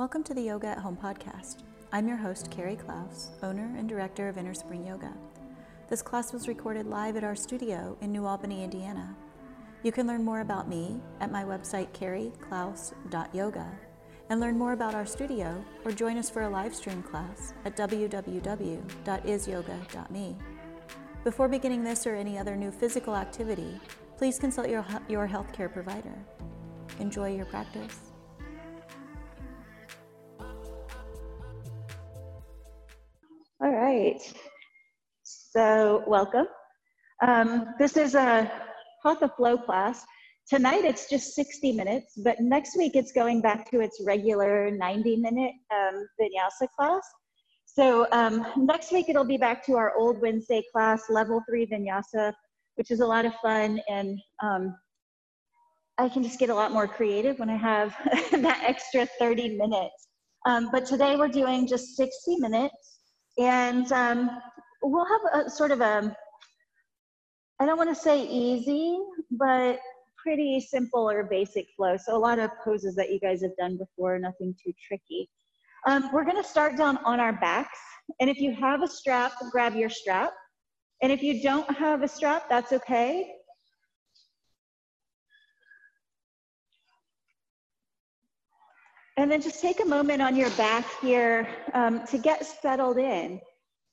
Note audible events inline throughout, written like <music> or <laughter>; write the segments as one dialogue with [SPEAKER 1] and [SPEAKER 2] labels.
[SPEAKER 1] Welcome to the Yoga at Home podcast. I'm your host, Carrie Klaus, owner and director of Inner Spring Yoga. This class was recorded live at our studio in New Albany, Indiana. You can learn more about me at my website, carrieklaus.yoga, and learn more about our studio or join us for a live stream class at www.isyoga.me. Before beginning this or any other new physical activity, please consult your, your healthcare provider. Enjoy your practice.
[SPEAKER 2] Right. So, welcome. Um, this is a Hatha Flow class. Tonight it's just 60 minutes, but next week it's going back to its regular 90 minute um, vinyasa class. So, um, next week it'll be back to our old Wednesday class, level three vinyasa, which is a lot of fun. And um, I can just get a lot more creative when I have <laughs> that extra 30 minutes. Um, but today we're doing just 60 minutes. And um, we'll have a sort of a, I don't want to say easy, but pretty simple or basic flow. So a lot of poses that you guys have done before, nothing too tricky. Um, we're gonna start down on our backs. And if you have a strap, grab your strap. And if you don't have a strap, that's okay. And then just take a moment on your back here um, to get settled in.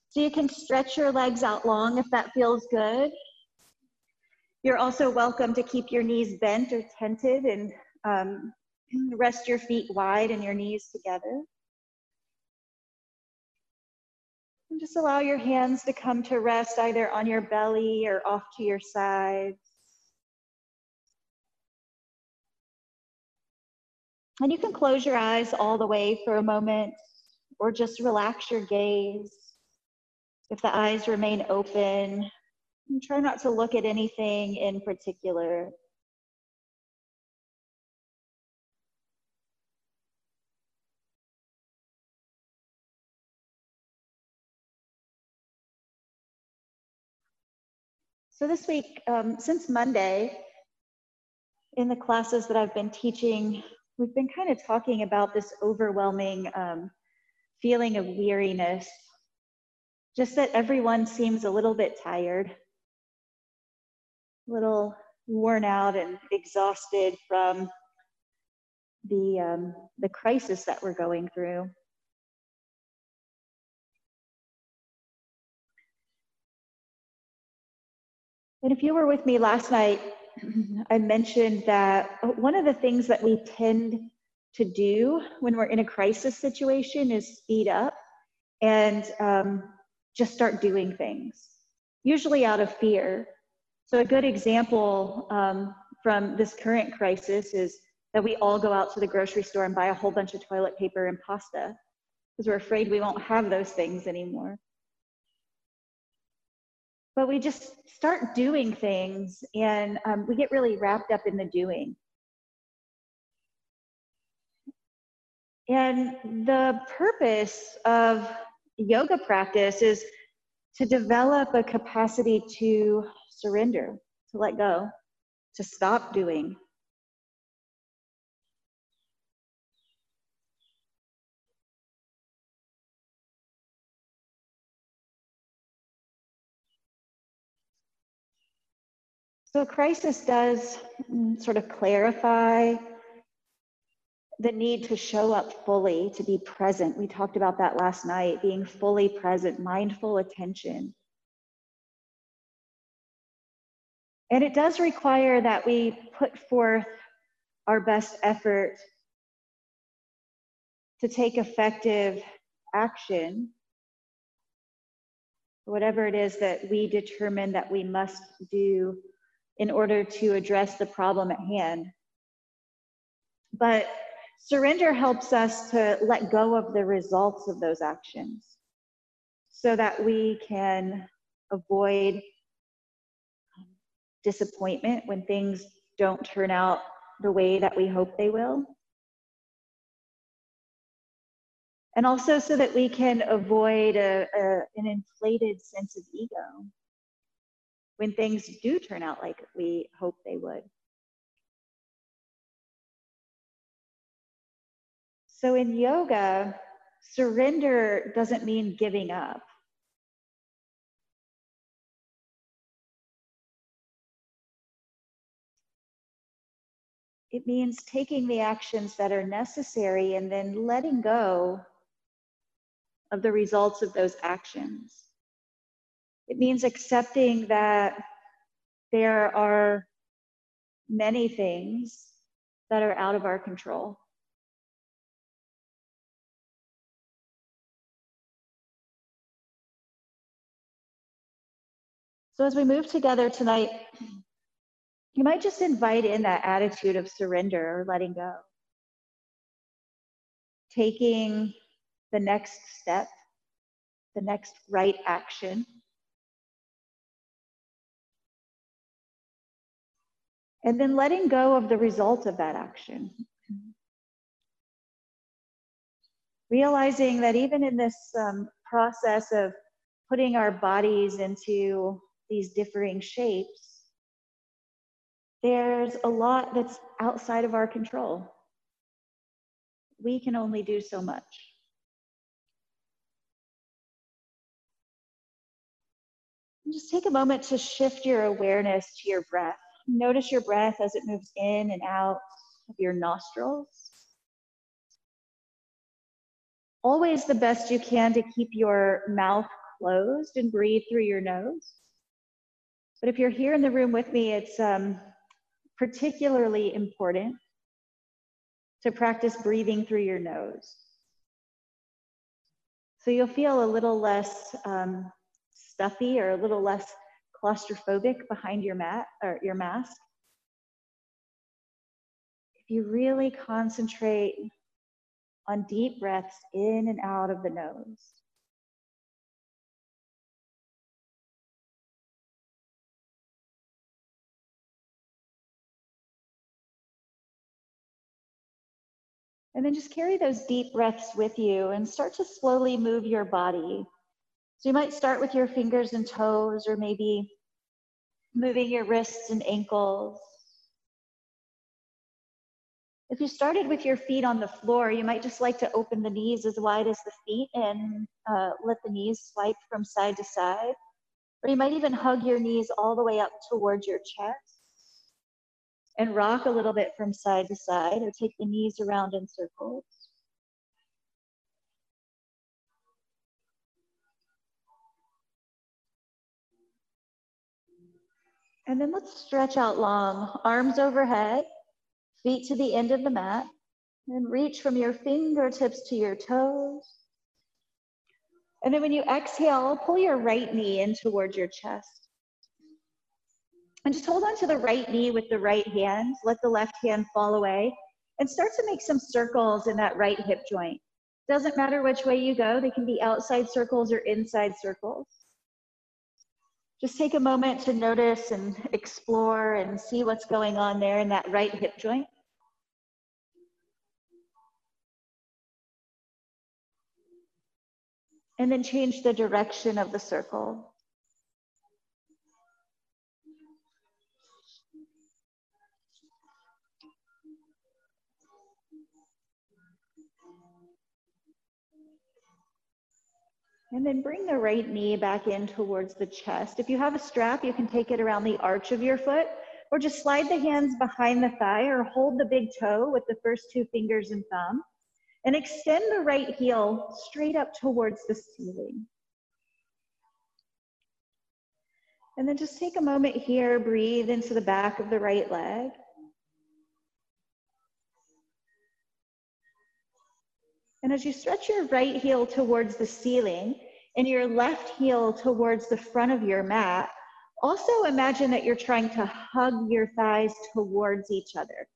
[SPEAKER 2] So you can stretch your legs out long if that feels good. You're also welcome to keep your knees bent or tented and um, rest your feet wide and your knees together. And just allow your hands to come to rest either on your belly or off to your sides. And you can close your eyes all the way for a moment or just relax your gaze. If the eyes remain open, try not to look at anything in particular. So this week, um, since Monday, in the classes that I've been teaching we've been kind of talking about this overwhelming um, feeling of weariness, just that everyone seems a little bit tired, a little worn out and exhausted from the, um, the crisis that we're going through. And if you were with me last night, <clears throat> I mentioned that one of the things that we tend to do when we're in a crisis situation is speed up and um, just start doing things, usually out of fear. So, a good example um, from this current crisis is that we all go out to the grocery store and buy a whole bunch of toilet paper and pasta because we're afraid we won't have those things anymore but we just start doing things and um, we get really wrapped up in the doing. And the purpose of yoga practice is to develop a capacity to surrender, to let go, to stop doing, So, crisis does mm, sort of clarify the need to show up fully, to be present. We talked about that last night, being fully present, mindful attention. And it does require that we put forth our best effort to take effective action, whatever it is that we determine that we must do in order to address the problem at hand. But surrender helps us to let go of the results of those actions so that we can avoid um, disappointment when things don't turn out the way that we hope they will. And also so that we can avoid a, a, an inflated sense of ego when things do turn out like we hope they would. So in yoga, surrender doesn't mean giving up. It means taking the actions that are necessary and then letting go of the results of those actions. It means accepting that there are many things that are out of our control. So, as we move together tonight, you might just invite in that attitude of surrender or letting go. Taking the next step, the next right action. And then letting go of the result of that action. Realizing that even in this um, process of putting our bodies into these differing shapes, there's a lot that's outside of our control. We can only do so much. just take a moment to shift your awareness to your breath. Notice your breath as it moves in and out of your nostrils. Always the best you can to keep your mouth closed and breathe through your nose. But if you're here in the room with me, it's um, particularly important to practice breathing through your nose. So you'll feel a little less um, stuffy or a little less claustrophobic behind your mat or your mask. If you really concentrate on deep breaths in and out of the nose. And then just carry those deep breaths with you and start to slowly move your body. So you might start with your fingers and toes, or maybe moving your wrists and ankles. If you started with your feet on the floor, you might just like to open the knees as wide as the feet and uh, let the knees swipe from side to side. Or you might even hug your knees all the way up towards your chest and rock a little bit from side to side or take the knees around in circles. And then let's stretch out long, arms overhead, feet to the end of the mat, and reach from your fingertips to your toes. And then when you exhale, pull your right knee in towards your chest. And just hold on to the right knee with the right hand. Let the left hand fall away and start to make some circles in that right hip joint. Doesn't matter which way you go, they can be outside circles or inside circles. Just take a moment to notice and explore and see what's going on there in that right hip joint. And then change the direction of the circle. And then bring the right knee back in towards the chest. If you have a strap, you can take it around the arch of your foot or just slide the hands behind the thigh or hold the big toe with the first two fingers and thumb and extend the right heel straight up towards the ceiling. And then just take a moment here, breathe into the back of the right leg. And as you stretch your right heel towards the ceiling and your left heel towards the front of your mat, also imagine that you're trying to hug your thighs towards each other.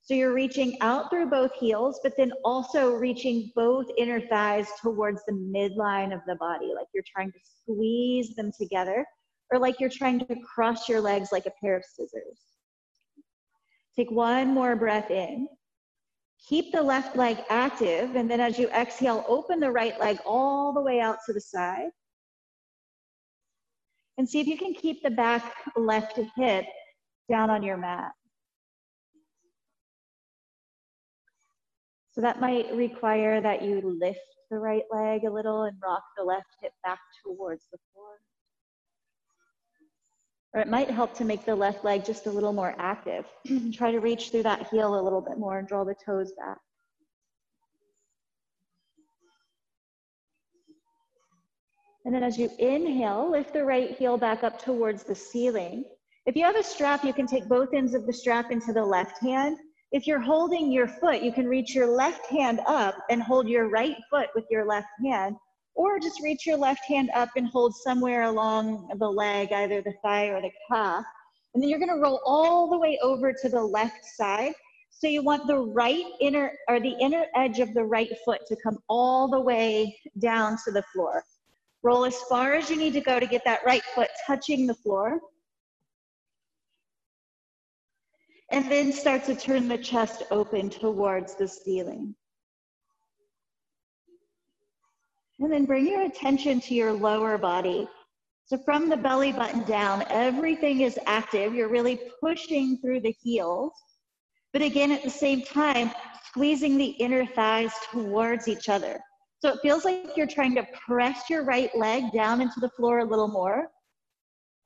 [SPEAKER 2] So you're reaching out through both heels, but then also reaching both inner thighs towards the midline of the body, like you're trying to squeeze them together, or like you're trying to cross your legs like a pair of scissors. Take one more breath in. Keep the left leg active, and then as you exhale, open the right leg all the way out to the side. And see if you can keep the back left hip down on your mat. So that might require that you lift the right leg a little and rock the left hip back towards the floor. Or it might help to make the left leg just a little more active. <clears throat> Try to reach through that heel a little bit more and draw the toes back. And then as you inhale, lift the right heel back up towards the ceiling. If you have a strap, you can take both ends of the strap into the left hand if you're holding your foot, you can reach your left hand up and hold your right foot with your left hand, or just reach your left hand up and hold somewhere along the leg, either the thigh or the calf. And then you're gonna roll all the way over to the left side. So you want the right inner, or the inner edge of the right foot to come all the way down to the floor. Roll as far as you need to go to get that right foot touching the floor. and then start to turn the chest open towards the ceiling. And then bring your attention to your lower body. So from the belly button down, everything is active. You're really pushing through the heels. But again, at the same time, squeezing the inner thighs towards each other. So it feels like you're trying to press your right leg down into the floor a little more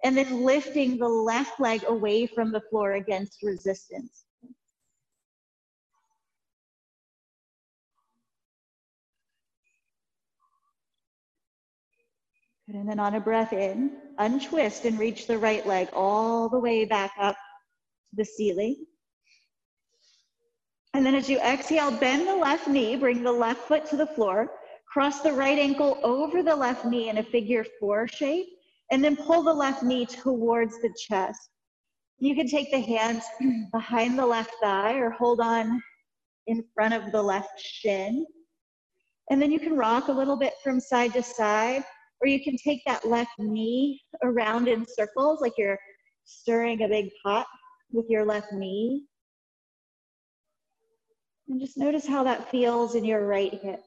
[SPEAKER 2] and then lifting the left leg away from the floor against resistance. Good, and then on a breath in, untwist and reach the right leg all the way back up to the ceiling. And then as you exhale, bend the left knee, bring the left foot to the floor, cross the right ankle over the left knee in a figure four shape, and then pull the left knee towards the chest. You can take the hands <clears throat> behind the left thigh or hold on in front of the left shin. And then you can rock a little bit from side to side, or you can take that left knee around in circles like you're stirring a big pot with your left knee. And just notice how that feels in your right hip.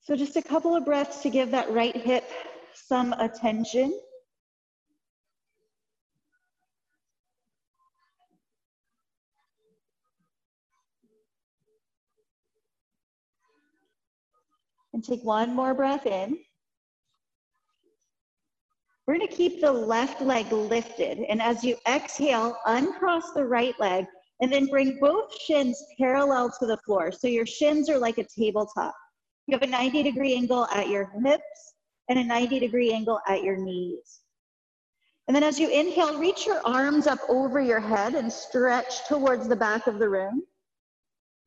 [SPEAKER 2] So just a couple of breaths to give that right hip some attention. And take one more breath in. We're gonna keep the left leg lifted. And as you exhale, uncross the right leg and then bring both shins parallel to the floor. So your shins are like a tabletop. You have a 90 degree angle at your hips and a 90 degree angle at your knees. And then as you inhale, reach your arms up over your head and stretch towards the back of the room.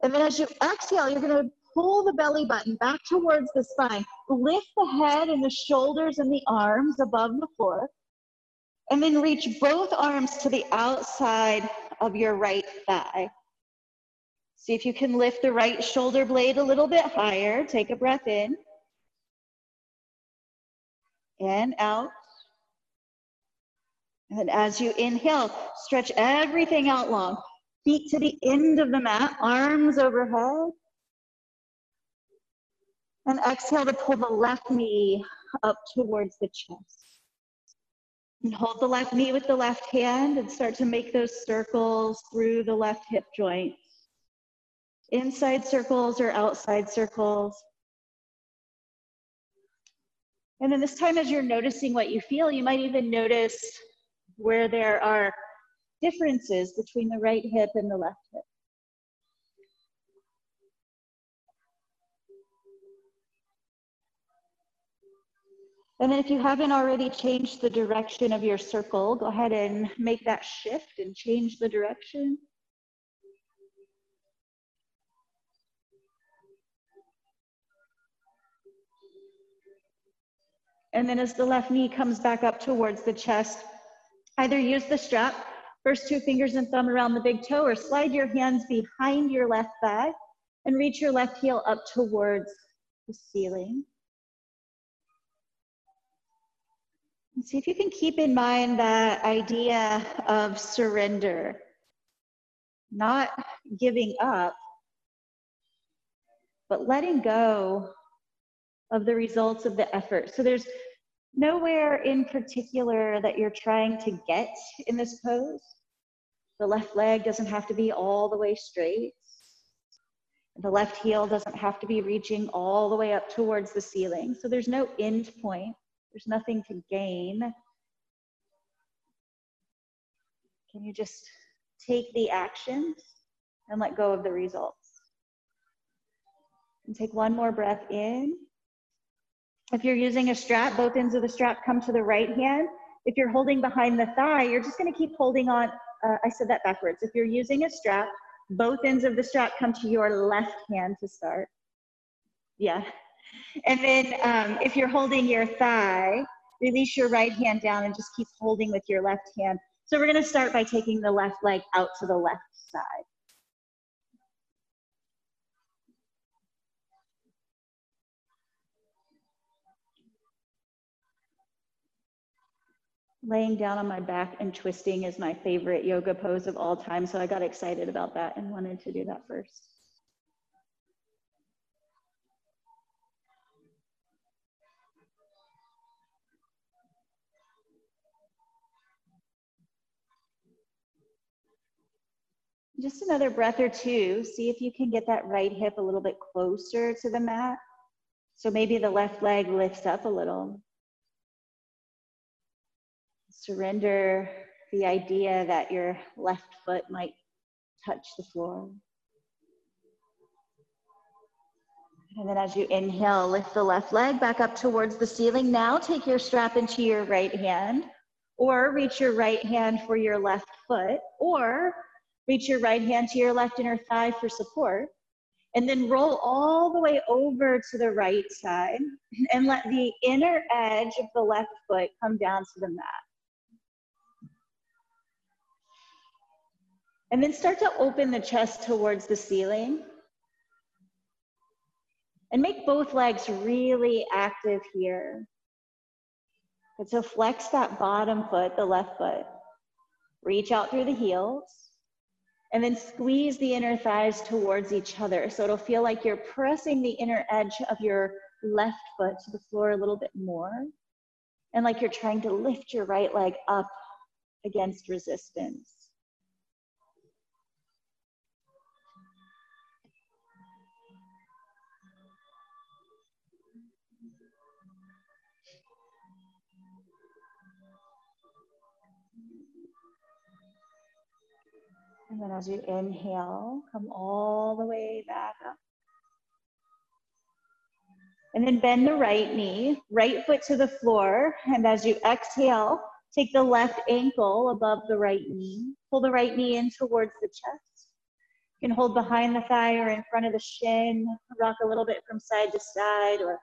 [SPEAKER 2] And then as you exhale, you're gonna pull the belly button back towards the spine. Lift the head and the shoulders and the arms above the floor. And then reach both arms to the outside of your right thigh. See if you can lift the right shoulder blade a little bit higher. Take a breath in and out. And then as you inhale, stretch everything out long. Feet to the end of the mat, arms overhead. And exhale to pull the left knee up towards the chest. And hold the left knee with the left hand and start to make those circles through the left hip joint inside circles or outside circles. And then this time as you're noticing what you feel, you might even notice where there are differences between the right hip and the left hip. And then if you haven't already changed the direction of your circle, go ahead and make that shift and change the direction. And then as the left knee comes back up towards the chest, either use the strap, first two fingers and thumb around the big toe, or slide your hands behind your left thigh and reach your left heel up towards the ceiling. And see if you can keep in mind that idea of surrender, not giving up, but letting go of the results of the effort. So there's nowhere in particular that you're trying to get in this pose. The left leg doesn't have to be all the way straight. The left heel doesn't have to be reaching all the way up towards the ceiling. So there's no end point. There's nothing to gain. Can you just take the actions and let go of the results? And take one more breath in. If you're using a strap, both ends of the strap come to the right hand. If you're holding behind the thigh, you're just gonna keep holding on. Uh, I said that backwards. If you're using a strap, both ends of the strap come to your left hand to start. Yeah. And then um, if you're holding your thigh, release your right hand down and just keep holding with your left hand. So we're gonna start by taking the left leg out to the left side. laying down on my back and twisting is my favorite yoga pose of all time. So I got excited about that and wanted to do that first. Just another breath or two. See if you can get that right hip a little bit closer to the mat. So maybe the left leg lifts up a little. Surrender the idea that your left foot might touch the floor. And then as you inhale, lift the left leg back up towards the ceiling. Now take your strap into your right hand, or reach your right hand for your left foot, or reach your right hand to your left inner thigh for support. And then roll all the way over to the right side and let the inner edge of the left foot come down to the mat. And then start to open the chest towards the ceiling. And make both legs really active here. And so flex that bottom foot, the left foot. Reach out through the heels. And then squeeze the inner thighs towards each other. So it'll feel like you're pressing the inner edge of your left foot to the floor a little bit more. And like you're trying to lift your right leg up against resistance. And then as you inhale, come all the way back up. And then bend the right knee, right foot to the floor. And as you exhale, take the left ankle above the right knee. Pull the right knee in towards the chest. You can hold behind the thigh or in front of the shin, rock a little bit from side to side, or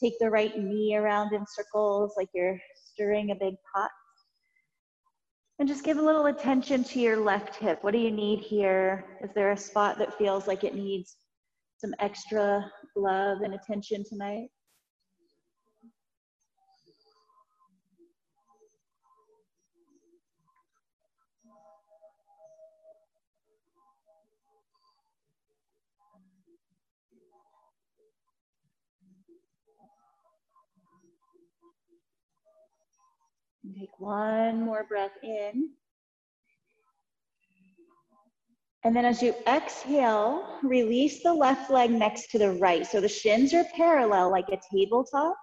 [SPEAKER 2] take the right knee around in circles like you're stirring a big pot. And just give a little attention to your left hip. What do you need here? Is there a spot that feels like it needs some extra love and attention tonight? Take one more breath in. And then as you exhale, release the left leg next to the right. So the shins are parallel like a tabletop,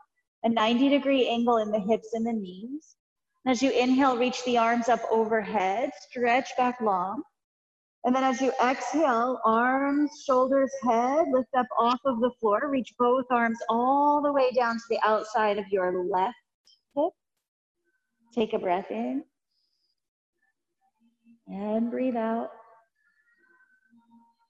[SPEAKER 2] a 90 degree angle in the hips and the knees. And as you inhale, reach the arms up overhead, stretch back long. And then as you exhale, arms, shoulders, head, lift up off of the floor. Reach both arms all the way down to the outside of your left. Take a breath in and breathe out.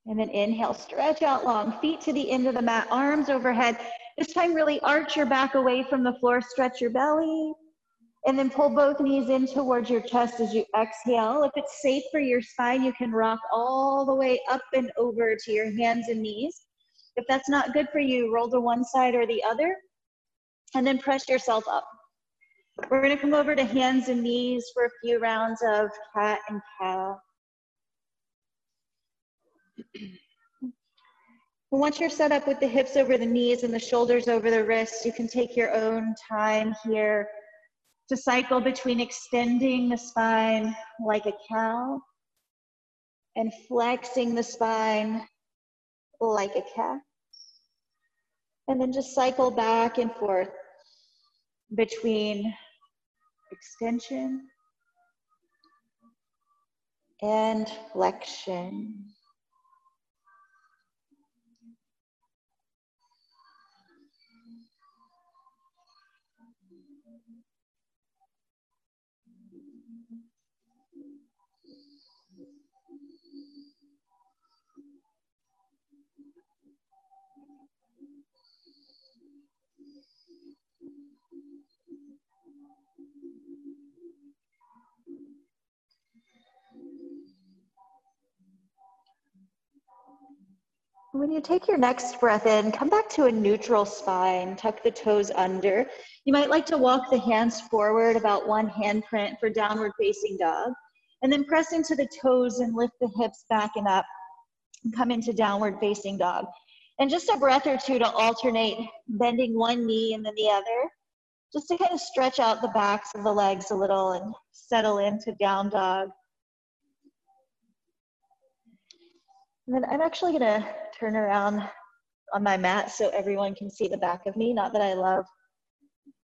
[SPEAKER 2] And then inhale, stretch out long, feet to the end of the mat, arms overhead. This time, really arch your back away from the floor, stretch your belly, and then pull both knees in towards your chest as you exhale. If it's safe for your spine, you can rock all the way up and over to your hands and knees. If that's not good for you, roll to one side or the other, and then press yourself up. We're gonna come over to hands and knees for a few rounds of cat and cow. <clears throat> Once you're set up with the hips over the knees and the shoulders over the wrists, you can take your own time here to cycle between extending the spine like a cow and flexing the spine like a cat. And then just cycle back and forth between extension and flexion. When you take your next breath in, come back to a neutral spine, tuck the toes under. You might like to walk the hands forward about one handprint for downward facing dog, and then press into the toes and lift the hips back and up and come into downward facing dog. And just a breath or two to alternate bending one knee and then the other, just to kind of stretch out the backs of the legs a little and settle into down dog. And then I'm actually gonna turn around on my mat so everyone can see the back of me. Not that I love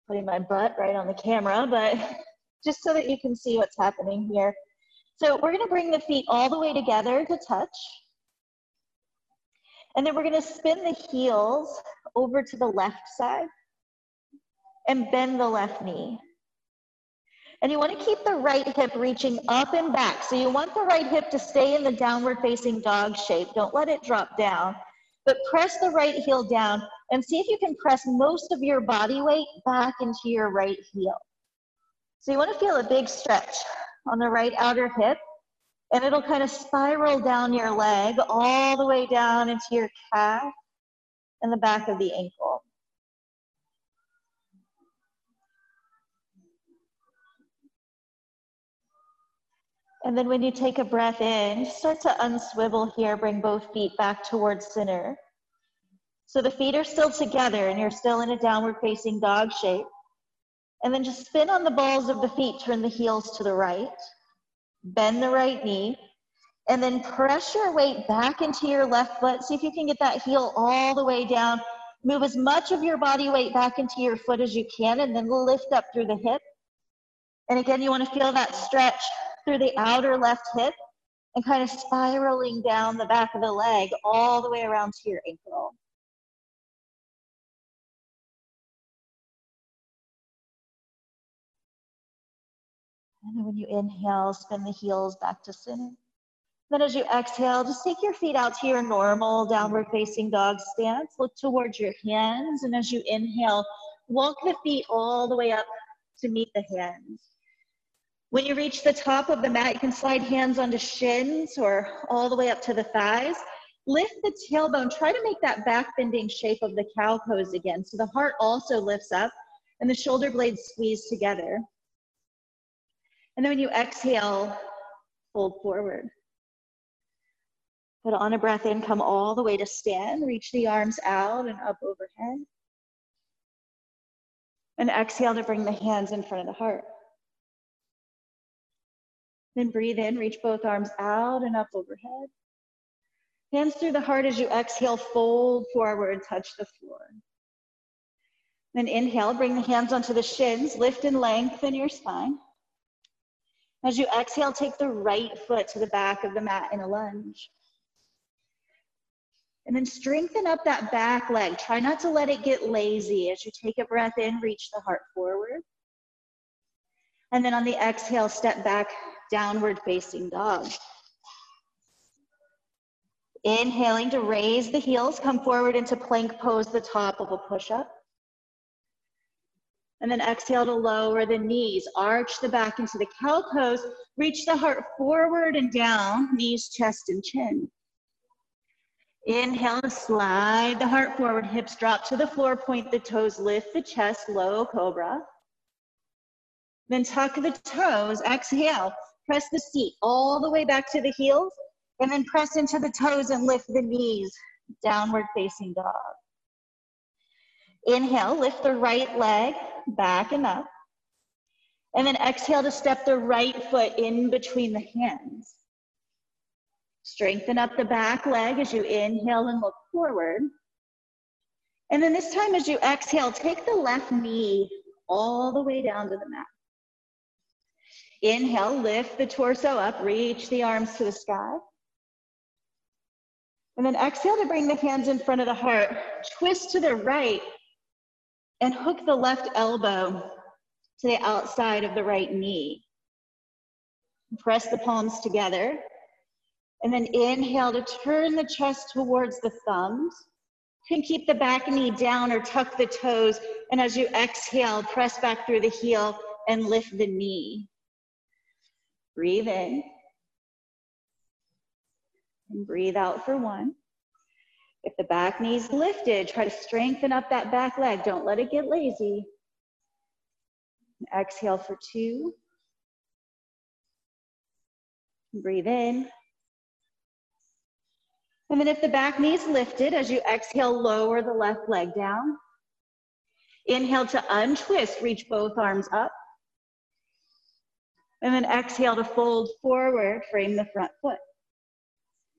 [SPEAKER 2] putting my butt right on the camera, but <laughs> just so that you can see what's happening here. So we're gonna bring the feet all the way together to touch. And then we're gonna spin the heels over to the left side and bend the left knee. And you want to keep the right hip reaching up and back. So you want the right hip to stay in the downward facing dog shape. Don't let it drop down, but press the right heel down and see if you can press most of your body weight back into your right heel. So you want to feel a big stretch on the right outer hip and it'll kind of spiral down your leg all the way down into your calf and the back of the ankle. And then when you take a breath in, start to unswivel here, bring both feet back towards center. So the feet are still together and you're still in a downward facing dog shape. And then just spin on the balls of the feet, turn the heels to the right, bend the right knee, and then press your weight back into your left foot. See if you can get that heel all the way down. Move as much of your body weight back into your foot as you can, and then lift up through the hip. And again, you want to feel that stretch through the outer left hip and kind of spiraling down the back of the leg all the way around to your ankle. And then when you inhale, spin the heels back to center. Then as you exhale, just take your feet out to your normal downward facing dog stance. Look towards your hands. And as you inhale, walk the feet all the way up to meet the hands. When you reach the top of the mat, you can slide hands onto shins or all the way up to the thighs. Lift the tailbone. Try to make that back bending shape of the cow pose again. So the heart also lifts up and the shoulder blades squeeze together. And then when you exhale, fold forward. Put on a breath in, come all the way to stand. Reach the arms out and up overhead. And exhale to bring the hands in front of the heart. Then breathe in, reach both arms out and up overhead. Hands through the heart as you exhale, fold forward, touch the floor. Then inhale, bring the hands onto the shins, lift and lengthen your spine. As you exhale, take the right foot to the back of the mat in a lunge. And then strengthen up that back leg. Try not to let it get lazy. As you take a breath in, reach the heart forward. And then on the exhale, step back downward facing dog. Inhaling to raise the heels, come forward into plank pose, the top of a push-up. And then exhale to lower the knees, arch the back into the cow pose, reach the heart forward and down, knees, chest, and chin. Inhale to slide the heart forward, hips drop to the floor, point the toes, lift the chest, low cobra. Then tuck the toes, exhale, press the seat all the way back to the heels, and then press into the toes and lift the knees, downward facing dog. Inhale, lift the right leg back and up. And then exhale to step the right foot in between the hands. Strengthen up the back leg as you inhale and look forward. And then this time as you exhale, take the left knee all the way down to the mat. Inhale, lift the torso up, reach the arms to the sky. And then exhale to bring the hands in front of the heart. Twist to the right and hook the left elbow to the outside of the right knee. Press the palms together. And then inhale to turn the chest towards the thumbs. You can keep the back knee down or tuck the toes. And as you exhale, press back through the heel and lift the knee. Breathe in. And breathe out for one. If the back knee's lifted, try to strengthen up that back leg. Don't let it get lazy. exhale for two. Breathe in. And then if the back knee is lifted, as you exhale, lower the left leg down. Inhale to untwist, reach both arms up. And then exhale to fold forward, frame the front foot.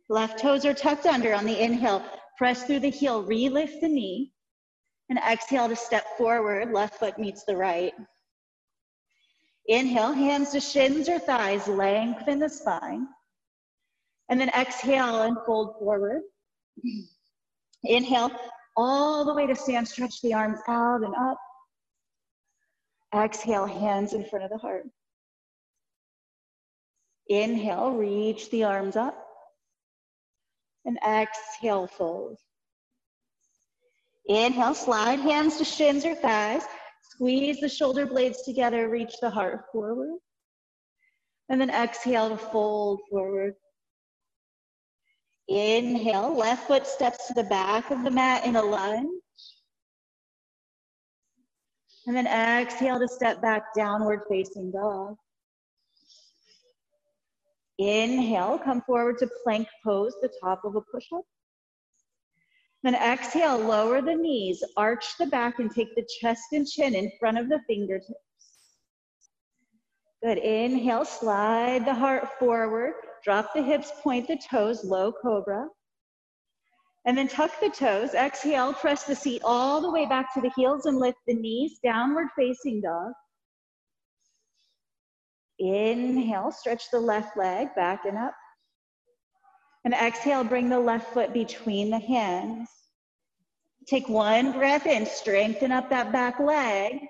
[SPEAKER 2] Left toes are tucked under on the inhale. Press through the heel, re-lift the knee. And exhale to step forward, left foot meets the right. Inhale, hands to shins or thighs, lengthen the spine. And then exhale and fold forward. Inhale all the way to stand, stretch the arms out and up. Exhale, hands in front of the heart. Inhale, reach the arms up. And exhale, fold. Inhale, slide hands to shins or thighs. Squeeze the shoulder blades together, reach the heart forward. And then exhale to fold forward. Inhale, left foot steps to the back of the mat in a lunge. And then exhale to step back downward facing dog. Inhale, come forward to plank pose, the top of a push-up. Then exhale, lower the knees, arch the back and take the chest and chin in front of the fingertips. Good, inhale, slide the heart forward. Drop the hips, point the toes, low cobra. And then tuck the toes. Exhale, press the seat all the way back to the heels and lift the knees, downward facing dog. Inhale, stretch the left leg back and up. And exhale, bring the left foot between the hands. Take one breath in, strengthen up that back leg.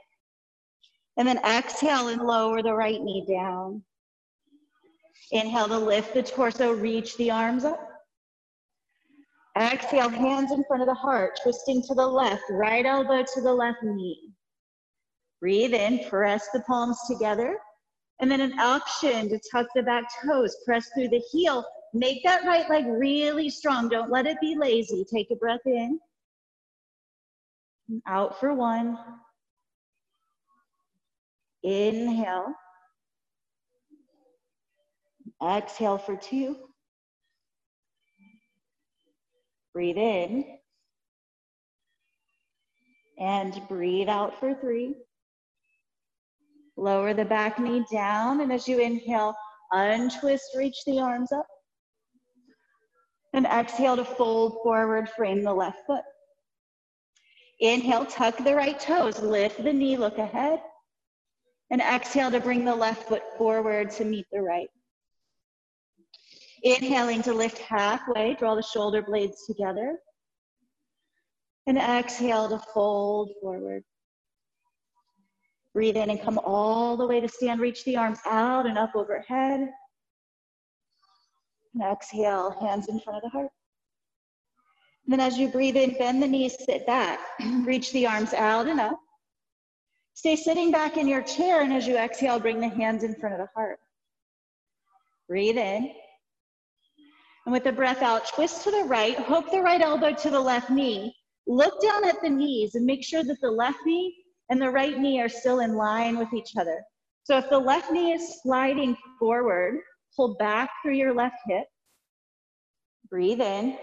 [SPEAKER 2] And then exhale and lower the right knee down. Inhale to lift the torso, reach the arms up. Exhale, hands in front of the heart, twisting to the left, right elbow to the left knee. Breathe in, press the palms together. And then an option to tuck the back toes, press through the heel. Make that right leg really strong. Don't let it be lazy. Take a breath in. Out for one. Inhale. Exhale for two. Breathe in. And breathe out for three. Lower the back knee down. And as you inhale, untwist, reach the arms up. And exhale to fold forward, frame the left foot. Inhale, tuck the right toes, lift the knee, look ahead. And exhale to bring the left foot forward to meet the right. Inhaling to lift halfway, draw the shoulder blades together. And exhale to fold forward. Breathe in and come all the way to stand. Reach the arms out and up overhead. And exhale, hands in front of the heart. And then as you breathe in, bend the knees, sit back. <clears throat> Reach the arms out and up. Stay sitting back in your chair, and as you exhale, bring the hands in front of the heart. Breathe in. And with the breath out, twist to the right, hook the right elbow to the left knee. Look down at the knees and make sure that the left knee and the right knee are still in line with each other. So if the left knee is sliding forward, pull back through your left hip. Breathe in.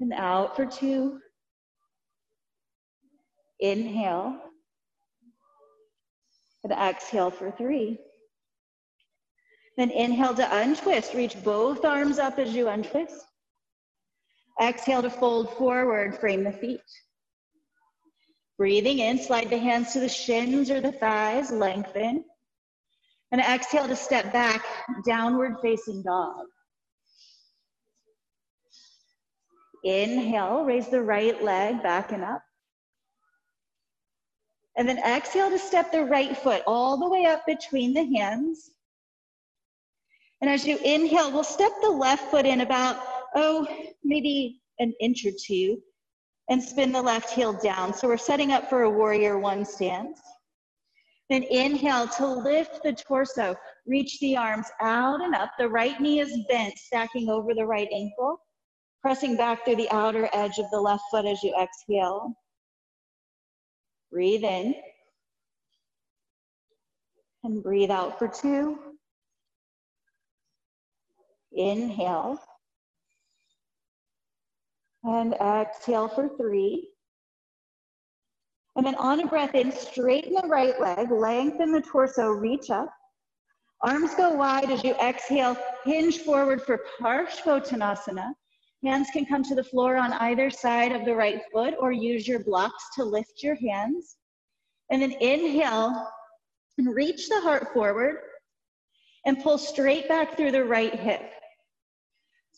[SPEAKER 2] And out for two. Inhale. And exhale for three. Then inhale to untwist. Reach both arms up as you untwist. Exhale to fold forward, frame the feet. Breathing in, slide the hands to the shins or the thighs, lengthen. And exhale to step back, downward facing dog. Inhale, raise the right leg back and up. And then exhale to step the right foot all the way up between the hands. And as you inhale, we'll step the left foot in about, oh, maybe an inch or two, and spin the left heel down. So we're setting up for a warrior one stance. Then inhale to lift the torso. Reach the arms out and up. The right knee is bent, stacking over the right ankle. Pressing back through the outer edge of the left foot as you exhale. Breathe in. And breathe out for two. Inhale. And exhale for three. And then on a breath in, straighten the right leg, lengthen the torso, reach up. Arms go wide as you exhale, hinge forward for Parshvottanasana. Hands can come to the floor on either side of the right foot or use your blocks to lift your hands. And then inhale and reach the heart forward and pull straight back through the right hip.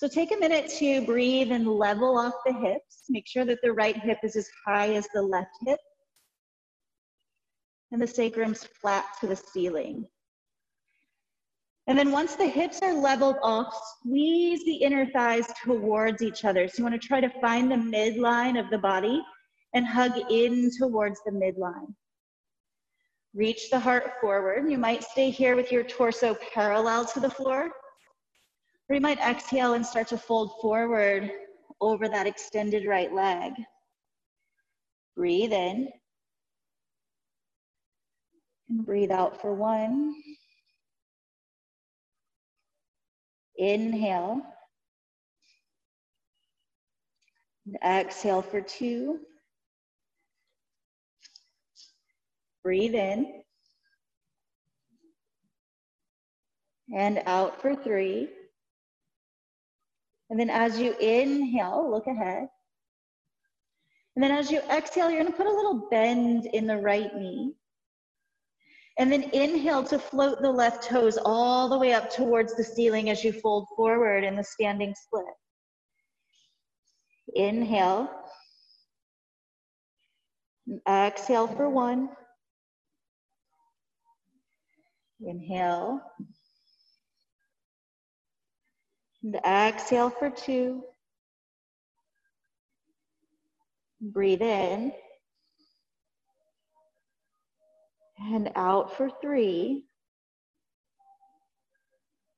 [SPEAKER 2] So take a minute to breathe and level off the hips. Make sure that the right hip is as high as the left hip and the sacrum's flat to the ceiling. And then once the hips are leveled off, squeeze the inner thighs towards each other. So you want to try to find the midline of the body and hug in towards the midline. Reach the heart forward. You might stay here with your torso parallel to the floor. Or you might exhale and start to fold forward over that extended right leg. Breathe in. And breathe out for one. Inhale. And exhale for two. Breathe in. And out for three. And then as you inhale, look ahead. And then as you exhale, you're gonna put a little bend in the right knee. And then inhale to float the left toes all the way up towards the ceiling as you fold forward in the standing split. Inhale. Exhale for one. Inhale. And exhale for two. Breathe in. and out for three.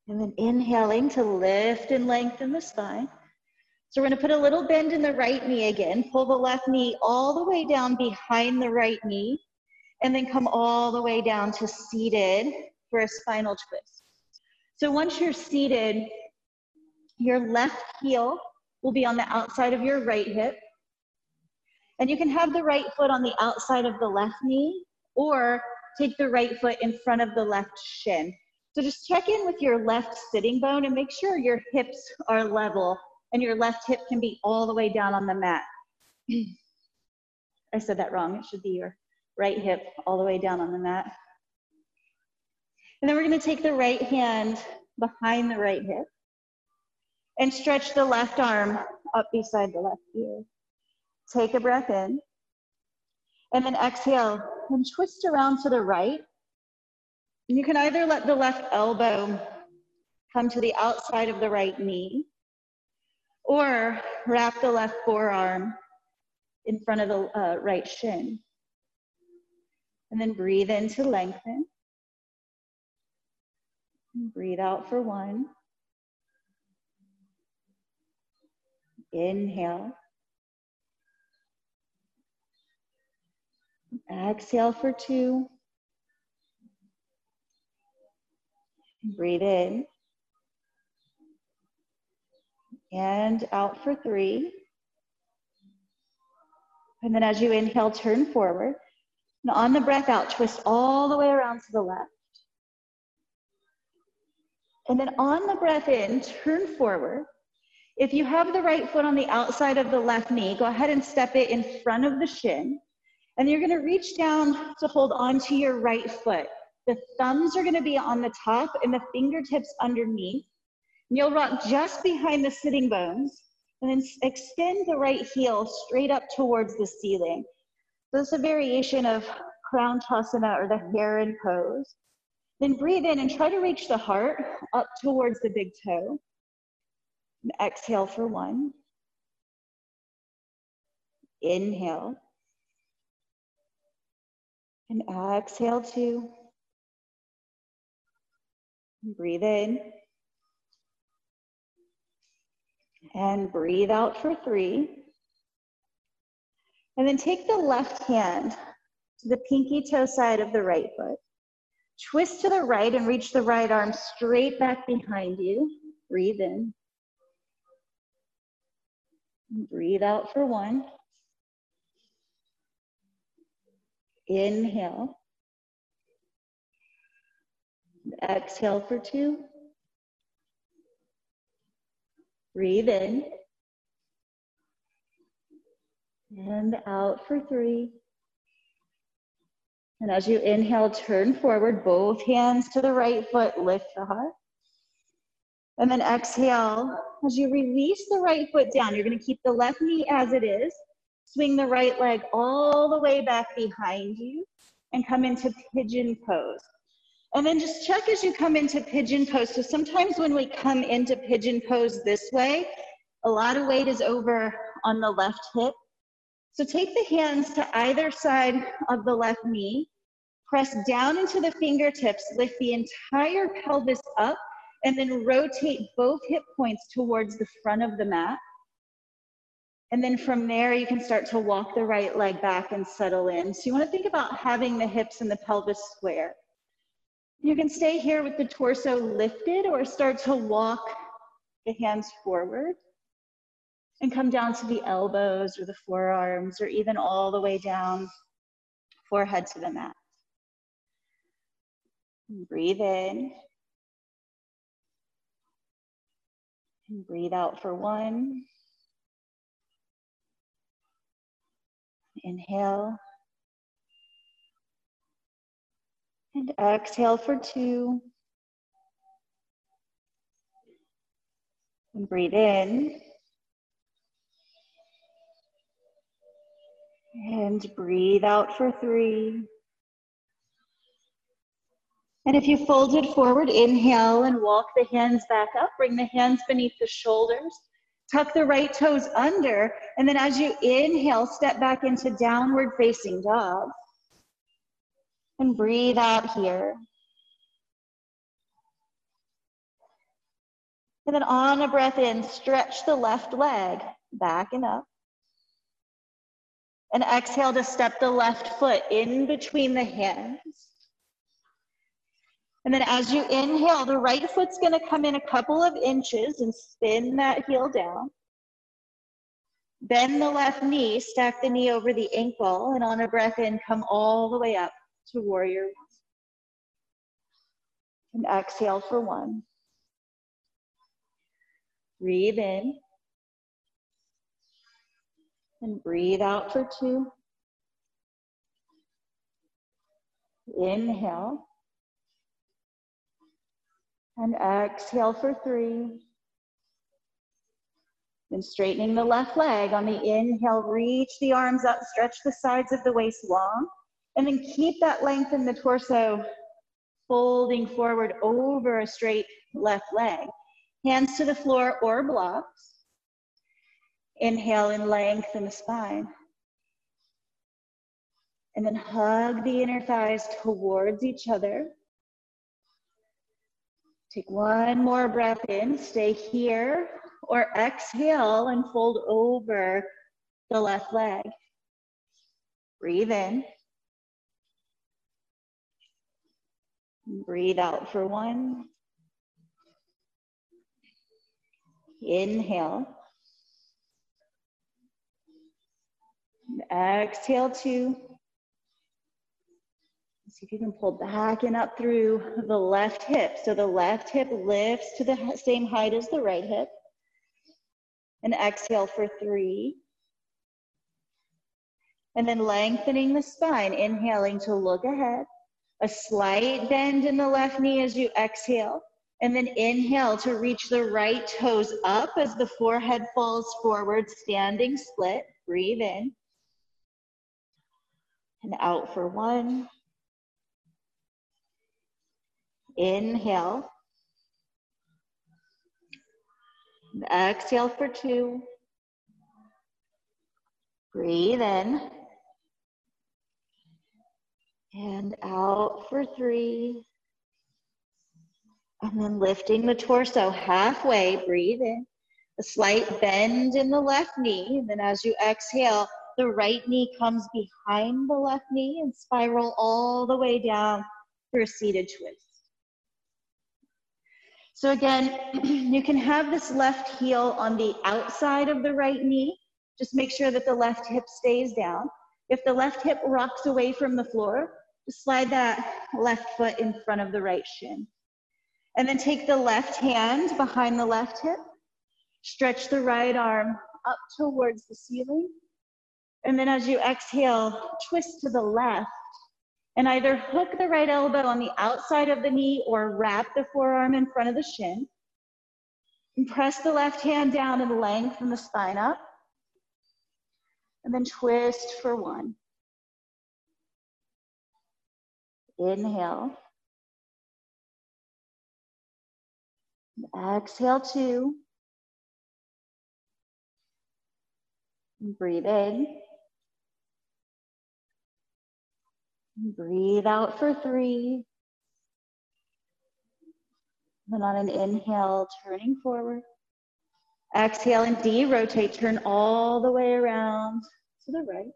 [SPEAKER 2] And then inhaling to lift and lengthen the spine. So we're going to put a little bend in the right knee again. Pull the left knee all the way down behind the right knee. And then come all the way down to seated for a spinal twist. So once you're seated, your left heel will be on the outside of your right hip. And you can have the right foot on the outside of the left knee or take the right foot in front of the left shin. So just check in with your left sitting bone and make sure your hips are level and your left hip can be all the way down on the mat. <clears throat> I said that wrong. It should be your right hip all the way down on the mat. And then we're going to take the right hand behind the right hip and stretch the left arm up beside the left ear. Take a breath in. And then exhale and twist around to the right. And you can either let the left elbow come to the outside of the right knee or wrap the left forearm in front of the uh, right shin. And then breathe in to lengthen. And breathe out for one. Inhale. Exhale for two. Breathe in. And out for three. And then as you inhale, turn forward. And on the breath out, twist all the way around to the left. And then on the breath in, turn forward. If you have the right foot on the outside of the left knee, go ahead and step it in front of the shin. And you're gonna reach down to hold onto your right foot. The thumbs are gonna be on the top and the fingertips underneath. And you'll rock just behind the sitting bones and then extend the right heel straight up towards the ceiling. So is a variation of Krounchasana or the heron pose. Then breathe in and try to reach the heart up towards the big toe. Exhale for one. Inhale. And exhale two. Breathe in. And breathe out for three. And then take the left hand to the pinky toe side of the right foot. Twist to the right and reach the right arm straight back behind you. Breathe in. Breathe out for one. Inhale. Exhale for two. Breathe in. And out for three. And as you inhale, turn forward, both hands to the right foot, lift the heart. And then exhale, as you release the right foot down, you're gonna keep the left knee as it is, swing the right leg all the way back behind you, and come into pigeon pose. And then just check as you come into pigeon pose. So sometimes when we come into pigeon pose this way, a lot of weight is over on the left hip. So take the hands to either side of the left knee Press down into the fingertips, lift the entire pelvis up, and then rotate both hip points towards the front of the mat. And then from there, you can start to walk the right leg back and settle in. So you wanna think about having the hips and the pelvis square. You can stay here with the torso lifted or start to walk the hands forward and come down to the elbows or the forearms or even all the way down, forehead to the mat. Breathe in. And breathe out for one. Inhale. And exhale for two. And breathe in. And breathe out for three. And if you folded forward, inhale and walk the hands back up. Bring the hands beneath the shoulders. Tuck the right toes under. And then as you inhale, step back into downward facing dog. And breathe out here. And then on a breath in, stretch the left leg back and up. And exhale to step the left foot in between the hands. And then as you inhale, the right foot's gonna come in a couple of inches and spin that heel down. Bend the left knee, stack the knee over the ankle, and on a breath in, come all the way up to warrior one. And exhale for one. Breathe in. And breathe out for two. Inhale. And exhale for three. Then straightening the left leg on the inhale, reach the arms up, stretch the sides of the waist long, and then keep that length in the torso, folding forward over a straight left leg. Hands to the floor or blocks. Inhale and lengthen the spine. And then hug the inner thighs towards each other. Take one more breath in, stay here, or exhale and fold over the left leg. Breathe in. Breathe out for one. Inhale. Exhale two. See if you can pull back and up through the left hip. So the left hip lifts to the same height as the right hip. And exhale for three. And then lengthening the spine, inhaling to look ahead. A slight bend in the left knee as you exhale. And then inhale to reach the right toes up as the forehead falls forward, standing split. Breathe in. And out for one. Inhale. Exhale for two. Breathe in. And out for three. And then lifting the torso halfway, breathe in. A slight bend in the left knee. And then as you exhale, the right knee comes behind the left knee and spiral all the way down for a seated twist. So again, <clears throat> you can have this left heel on the outside of the right knee. Just make sure that the left hip stays down. If the left hip rocks away from the floor, just slide that left foot in front of the right shin. And then take the left hand behind the left hip. Stretch the right arm up towards the ceiling. And then as you exhale, twist to the left and either hook the right elbow on the outside of the knee or wrap the forearm in front of the shin. And press the left hand down and lengthen the spine up. And then twist for one. Inhale. Exhale two. Breathe in. Breathe out for three. Then on an inhale, turning forward. Exhale and de-rotate, turn all the way around to the right.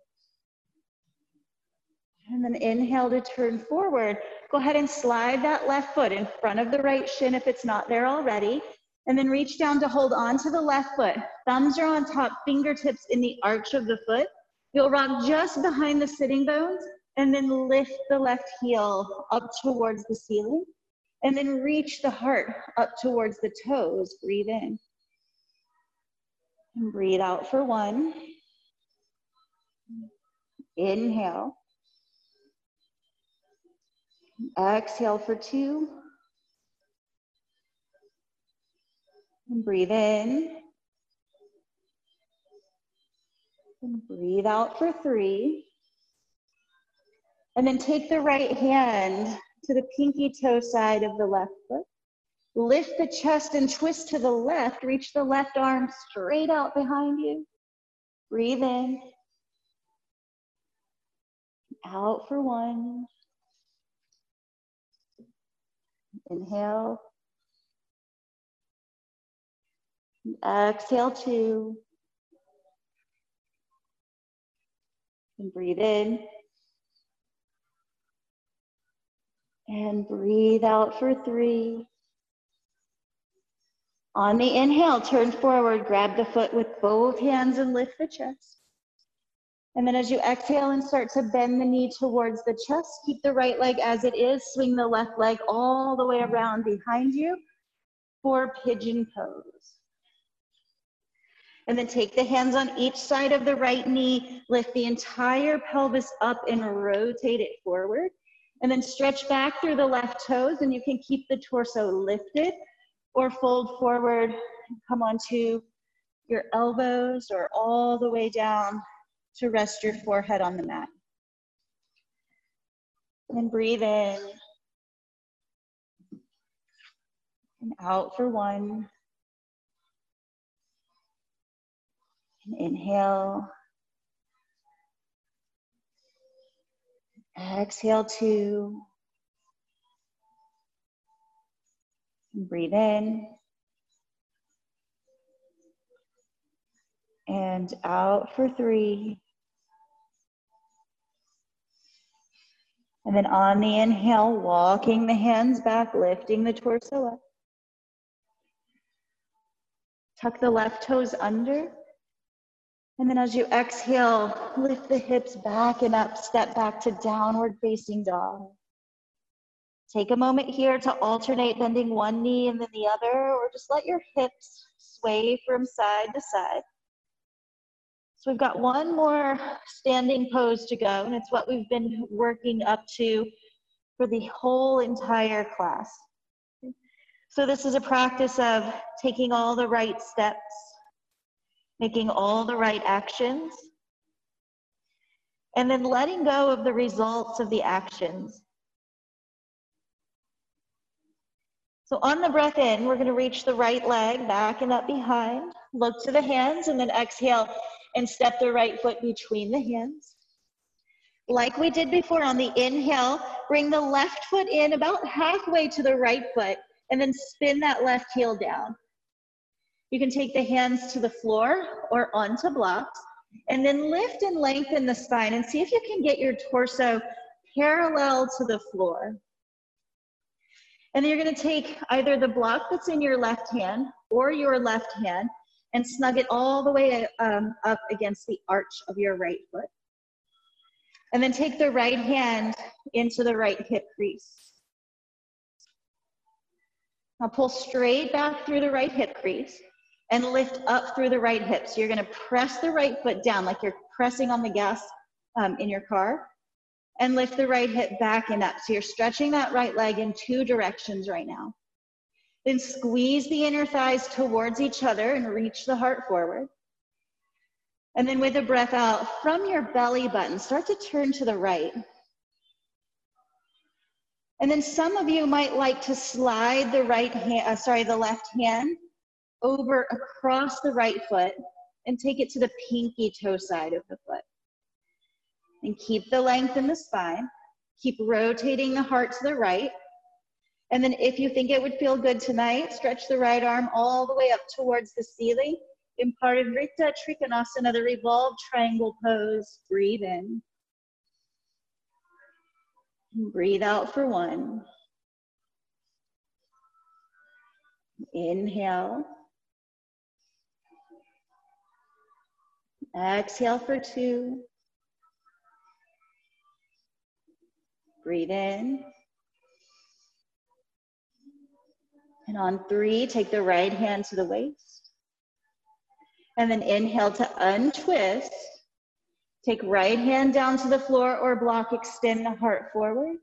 [SPEAKER 2] And then inhale to turn forward. Go ahead and slide that left foot in front of the right shin if it's not there already. And then reach down to hold on to the left foot. Thumbs are on top, fingertips in the arch of the foot. You'll rock just behind the sitting bones and then lift the left heel up towards the ceiling and then reach the heart up towards the toes. Breathe in. And breathe out for one. Inhale. Exhale for two. And breathe in. And breathe out for three. And then take the right hand to the pinky toe side of the left foot. Lift the chest and twist to the left. Reach the left arm straight out behind you. Breathe in. Out for one. Inhale. Exhale two. And breathe in. And breathe out for three. On the inhale, turn forward, grab the foot with both hands and lift the chest. And then as you exhale and start to bend the knee towards the chest, keep the right leg as it is, swing the left leg all the way around behind you for pigeon pose. And then take the hands on each side of the right knee, lift the entire pelvis up and rotate it forward. And then stretch back through the left toes and you can keep the torso lifted or fold forward, come onto your elbows or all the way down to rest your forehead on the mat. And breathe in and out for one. And inhale Exhale two. breathe in. And out for three. And then on the inhale, walking the hands back, lifting the torso up. Tuck the left toes under. And then as you exhale, lift the hips back and up, step back to downward facing dog. Take a moment here to alternate bending one knee and then the other, or just let your hips sway from side to side. So we've got one more standing pose to go, and it's what we've been working up to for the whole entire class. So this is a practice of taking all the right steps, making all the right actions, and then letting go of the results of the actions. So on the breath in, we're going to reach the right leg back and up behind. Look to the hands and then exhale and step the right foot between the hands. Like we did before on the inhale, bring the left foot in about halfway to the right foot and then spin that left heel down. You can take the hands to the floor or onto blocks and then lift and lengthen the spine and see if you can get your torso parallel to the floor. And then you're gonna take either the block that's in your left hand or your left hand and snug it all the way um, up against the arch of your right foot. And then take the right hand into the right hip crease. Now pull straight back through the right hip crease and lift up through the right hip. So you're gonna press the right foot down like you're pressing on the gas um, in your car and lift the right hip back and up. So you're stretching that right leg in two directions right now. Then squeeze the inner thighs towards each other and reach the heart forward. And then with a breath out from your belly button, start to turn to the right. And then some of you might like to slide the right hand, uh, sorry, the left hand over across the right foot and take it to the pinky toe side of the foot and keep the length in the spine. Keep rotating the heart to the right. And then if you think it would feel good tonight, stretch the right arm all the way up towards the ceiling in Parivrtta Trikonasana, the revolved triangle pose. Breathe in. Breathe out for one. Inhale. Exhale for two. Breathe in. And on three, take the right hand to the waist. And then inhale to untwist. Take right hand down to the floor or block, extend the heart forward.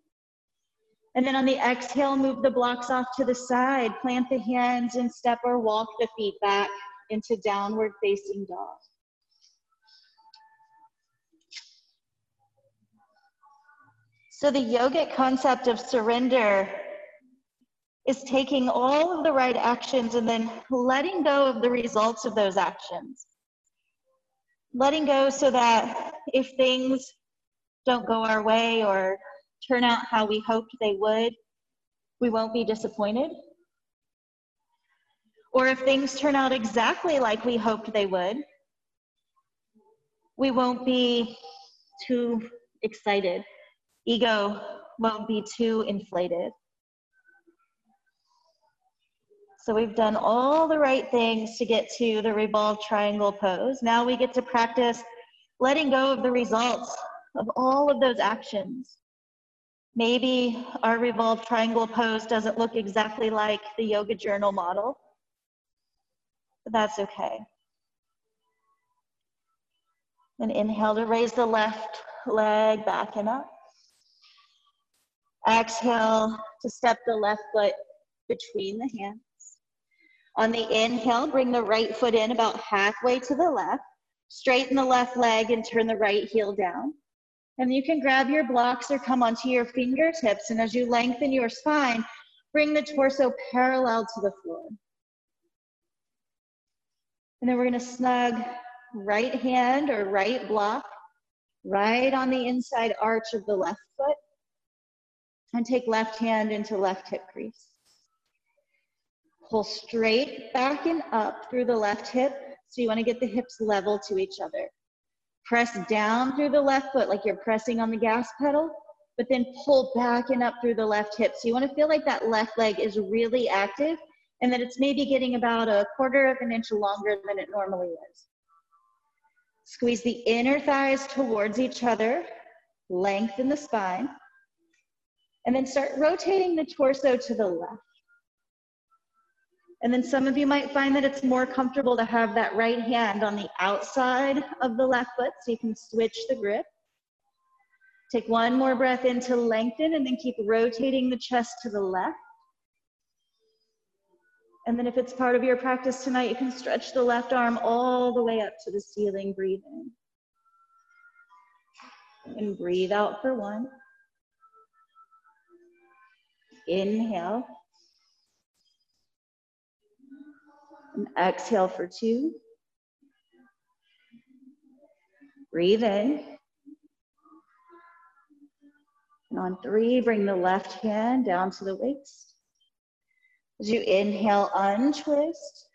[SPEAKER 2] And then on the exhale, move the blocks off to the side. Plant the hands and step or walk the feet back into downward facing dog. So the yogic concept of surrender is taking all of the right actions and then letting go of the results of those actions. Letting go so that if things don't go our way or turn out how we hoped they would, we won't be disappointed. Or if things turn out exactly like we hoped they would, we won't be too excited ego won't be too inflated. So we've done all the right things to get to the revolved triangle pose. Now we get to practice letting go of the results of all of those actions. Maybe our revolved triangle pose doesn't look exactly like the yoga journal model, but that's okay. And inhale to raise the left leg back and up. Exhale to step the left foot between the hands. On the inhale, bring the right foot in about halfway to the left. Straighten the left leg and turn the right heel down. And you can grab your blocks or come onto your fingertips. And as you lengthen your spine, bring the torso parallel to the floor. And then we're going to snug right hand or right block right on the inside arch of the left foot and take left hand into left hip crease. Pull straight back and up through the left hip. So you want to get the hips level to each other. Press down through the left foot like you're pressing on the gas pedal, but then pull back and up through the left hip. So you want to feel like that left leg is really active and that it's maybe getting about a quarter of an inch longer than it normally is. Squeeze the inner thighs towards each other, lengthen the spine. And then start rotating the torso to the left. And then some of you might find that it's more comfortable to have that right hand on the outside of the left foot so you can switch the grip. Take one more breath in to lengthen and then keep rotating the chest to the left. And then if it's part of your practice tonight, you can stretch the left arm all the way up to the ceiling, breathe in. And breathe out for one. Inhale. And exhale for two. Breathe in. And on three, bring the left hand down to the waist. As you inhale, untwist.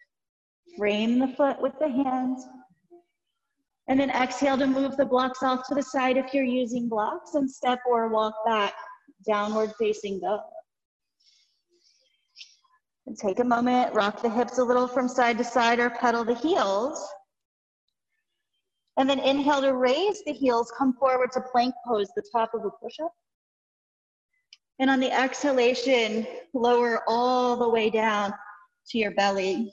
[SPEAKER 2] Frame the foot with the hands. And then exhale to move the blocks off to the side if you're using blocks and step or walk back, downward facing dog. And take a moment, rock the hips a little from side to side or pedal the heels. And then inhale to raise the heels, come forward to plank pose, the top of a push-up. And on the exhalation, lower all the way down to your belly.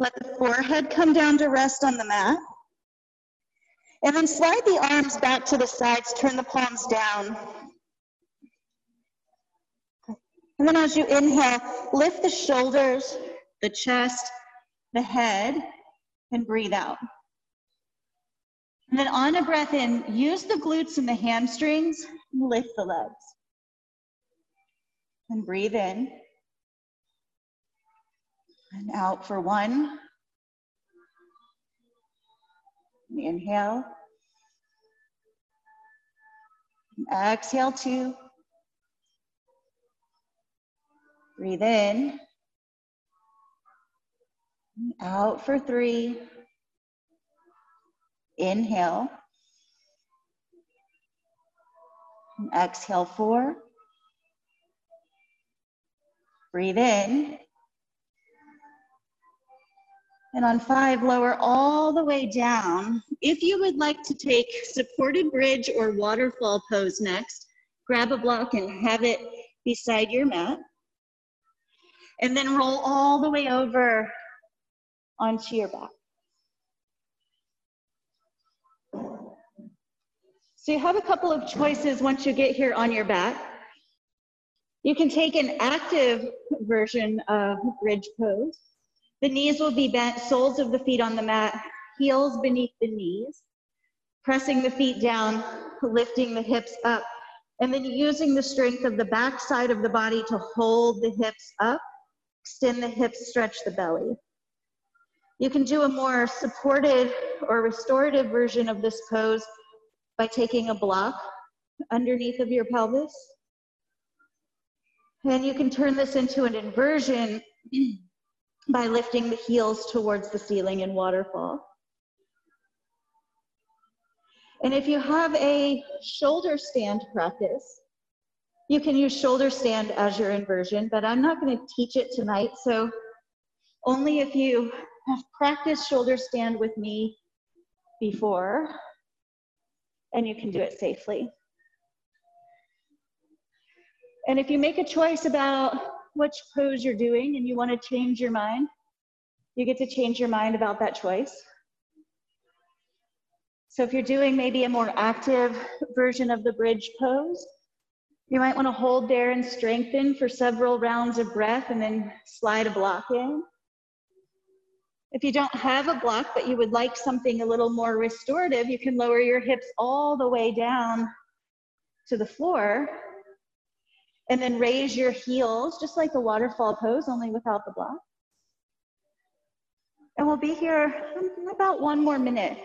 [SPEAKER 2] Let the forehead come down to rest on the mat. And then slide the arms back to the sides, turn the palms down. And then as you inhale, lift the shoulders, the chest, the head, and breathe out. And then on a breath in, use the glutes and the hamstrings, and lift the legs. And breathe in. And out for one. And inhale. And exhale two. Breathe in. Out for three. Inhale. Exhale four. Breathe in. And on five, lower all the way down. If you would like to take supported bridge or waterfall pose next, grab a block and have it beside your mat and then roll all the way over onto your back. So you have a couple of choices once you get here on your back. You can take an active version of bridge pose. The knees will be bent, soles of the feet on the mat, heels beneath the knees, pressing the feet down, lifting the hips up, and then using the strength of the back side of the body to hold the hips up Extend the hips, stretch the belly. You can do a more supported or restorative version of this pose by taking a block underneath of your pelvis. And you can turn this into an inversion <clears throat> by lifting the heels towards the ceiling in waterfall. And if you have a shoulder stand practice, you can use shoulder stand as your inversion, but I'm not going to teach it tonight. So only if you have practiced shoulder stand with me before, and you can do it safely. And if you make a choice about which pose you're doing and you want to change your mind, you get to change your mind about that choice. So if you're doing maybe a more active version of the bridge pose, you might want to hold there and strengthen for several rounds of breath and then slide a block in. If you don't have a block, but you would like something a little more restorative, you can lower your hips all the way down to the floor and then raise your heels, just like a waterfall pose, only without the block. And we'll be here about one more minute.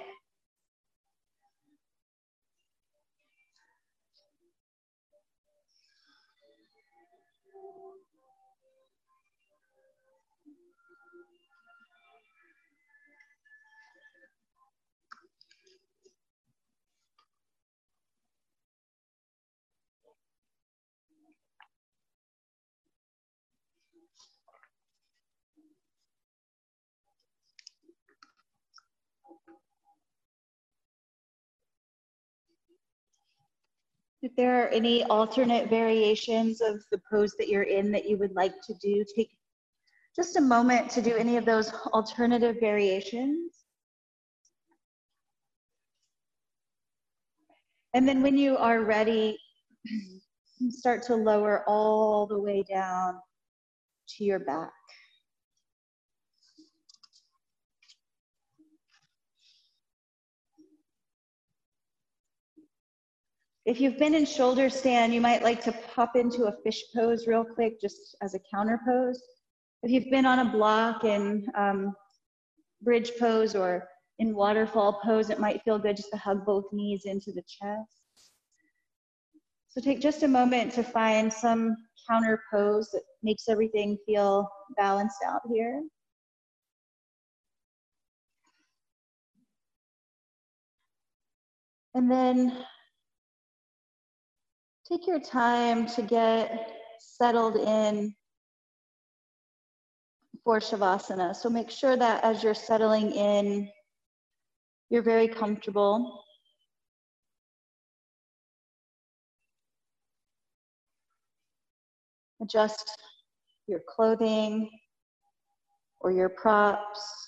[SPEAKER 2] If there are any alternate variations of the pose that you're in that you would like to do, take just a moment to do any of those alternative variations. And then when you are ready, <clears throat> start to lower all the way down to your back. If you've been in shoulder stand, you might like to pop into a fish pose real quick, just as a counter pose. If you've been on a block in um, bridge pose or in waterfall pose, it might feel good just to hug both knees into the chest. So take just a moment to find some counter pose that makes everything feel balanced out here. And then take your time to get settled in for Shavasana. So make sure that as you're settling in, you're very comfortable. Adjust your clothing or your props.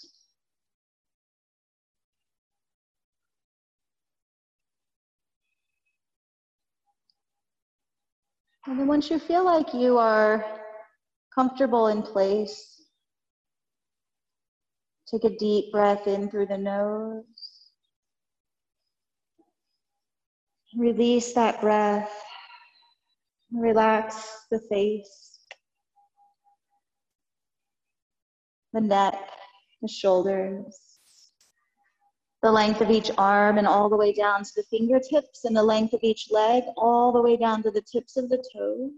[SPEAKER 2] And then once you feel like you are comfortable in place, take a deep breath in through the nose. Release that breath. Relax the face, the neck, the shoulders the length of each arm and all the way down to the fingertips and the length of each leg all the way down to the tips of the toes.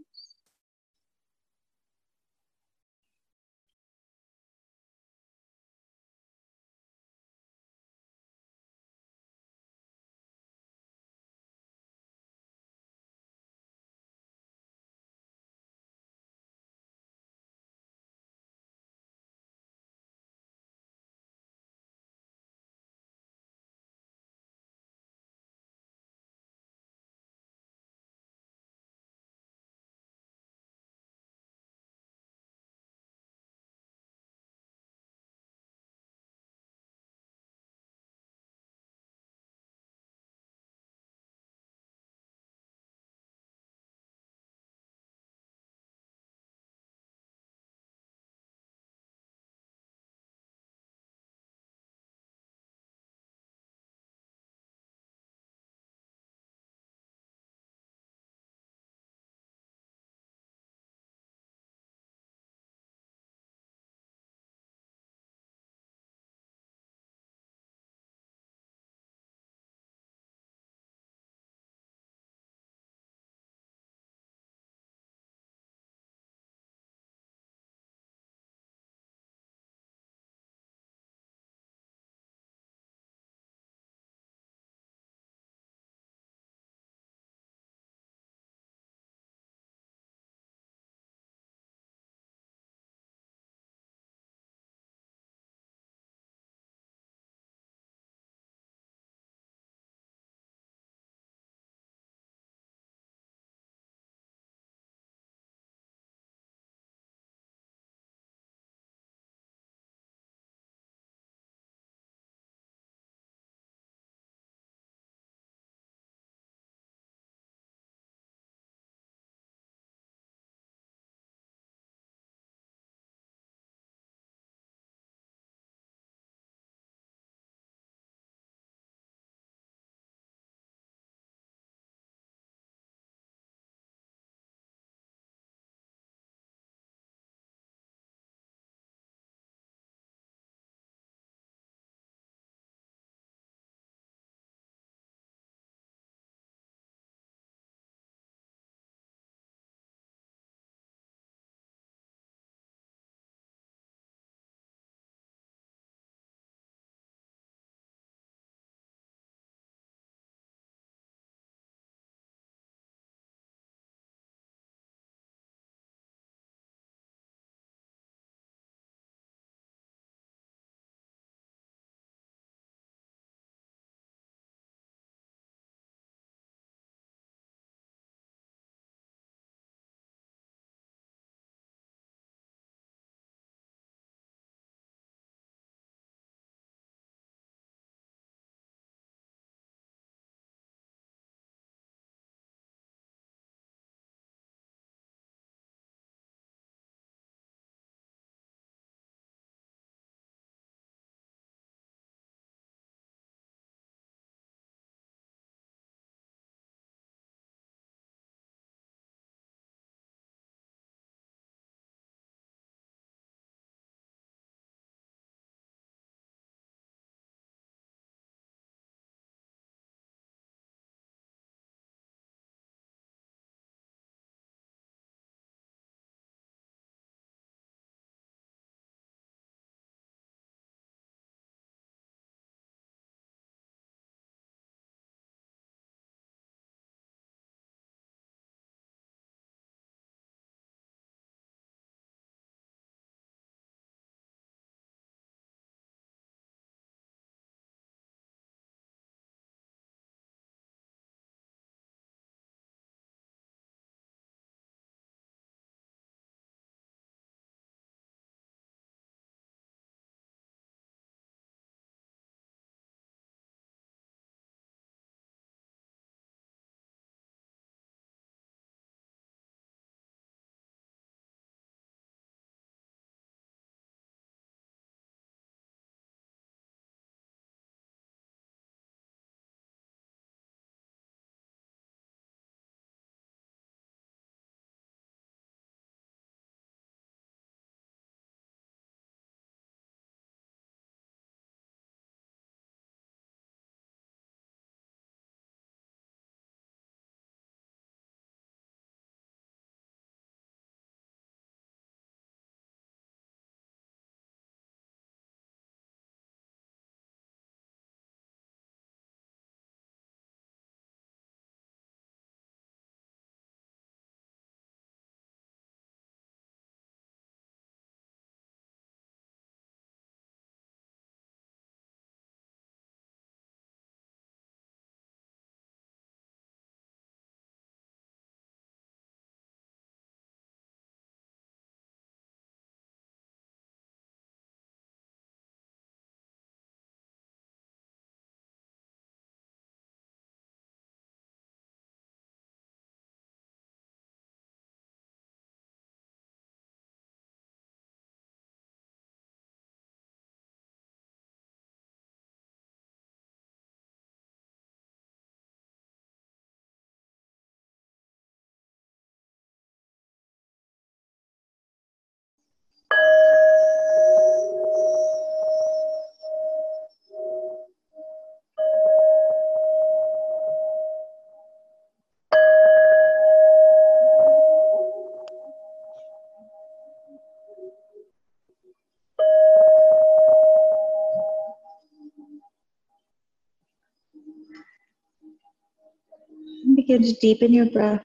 [SPEAKER 2] Begin to deepen your breath.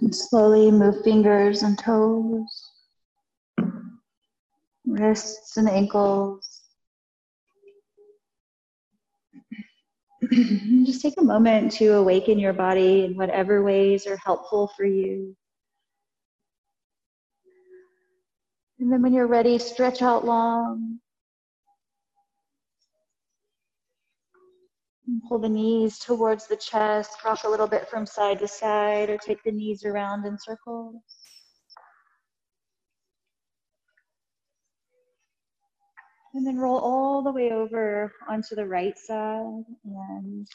[SPEAKER 2] And slowly move fingers and toes, wrists and ankles. <clears throat> Just take a moment to awaken your body in whatever ways are helpful for you. And then when you're ready, stretch out long. Pull the knees towards the chest, rock a little bit from side to side, or take the knees around in circles. And then roll all the way over onto the right side and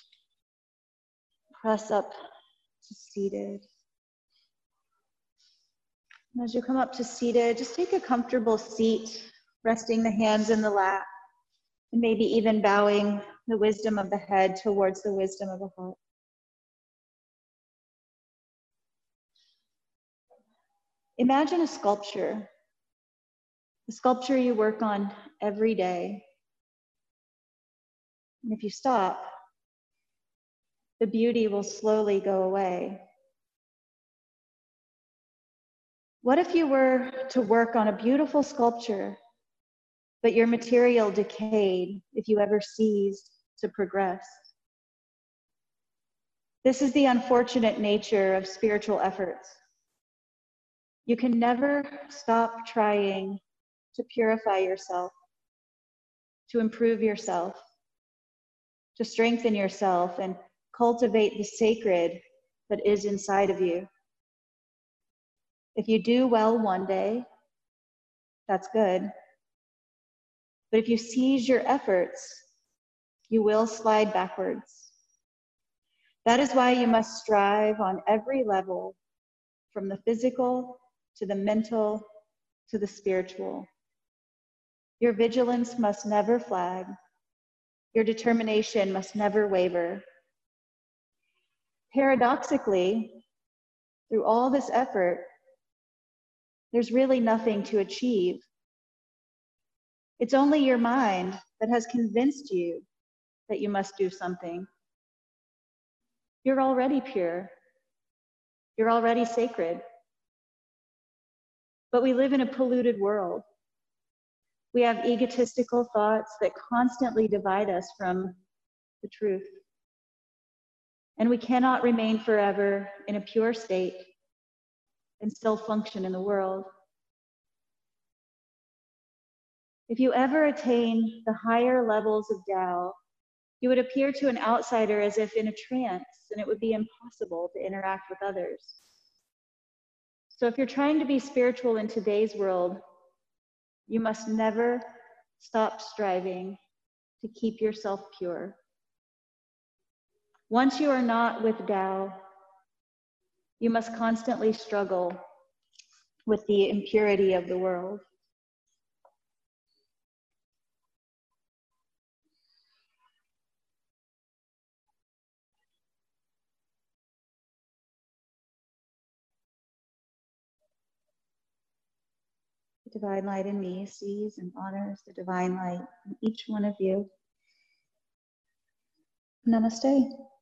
[SPEAKER 2] press up to seated. And as you come up to seated, just take a comfortable seat, resting the hands in the lap, and maybe even bowing the wisdom of the head towards the wisdom of the heart. Imagine a sculpture, a sculpture you work on every day. And if you stop, the beauty will slowly go away. What if you were to work on a beautiful sculpture, but your material decayed if you ever ceased to progress? This is the unfortunate nature of spiritual efforts. You can never stop trying to purify yourself, to improve yourself, to strengthen yourself, and cultivate the sacred that is inside of you. If you do well one day, that's good. But if you seize your efforts, you will slide backwards. That is why you must strive on every level, from the physical to the mental to the spiritual. Your vigilance must never flag. Your determination must never waver. Paradoxically, through all this effort, there's really nothing to achieve. It's only your mind that has convinced you that you must do something. You're already pure. You're already sacred. But we live in a polluted world. We have egotistical thoughts that constantly divide us from the truth. And we cannot remain forever in a pure state and still function in the world. If you ever attain the higher levels of Tao, you would appear to an outsider as if in a trance, and it would be impossible to interact with others. So, if you're trying to be spiritual in today's world, you must never stop striving to keep yourself pure. Once you are not with Tao, you must constantly struggle with the impurity of the world. Divine light in me sees and honors the divine light in each one of you. Namaste.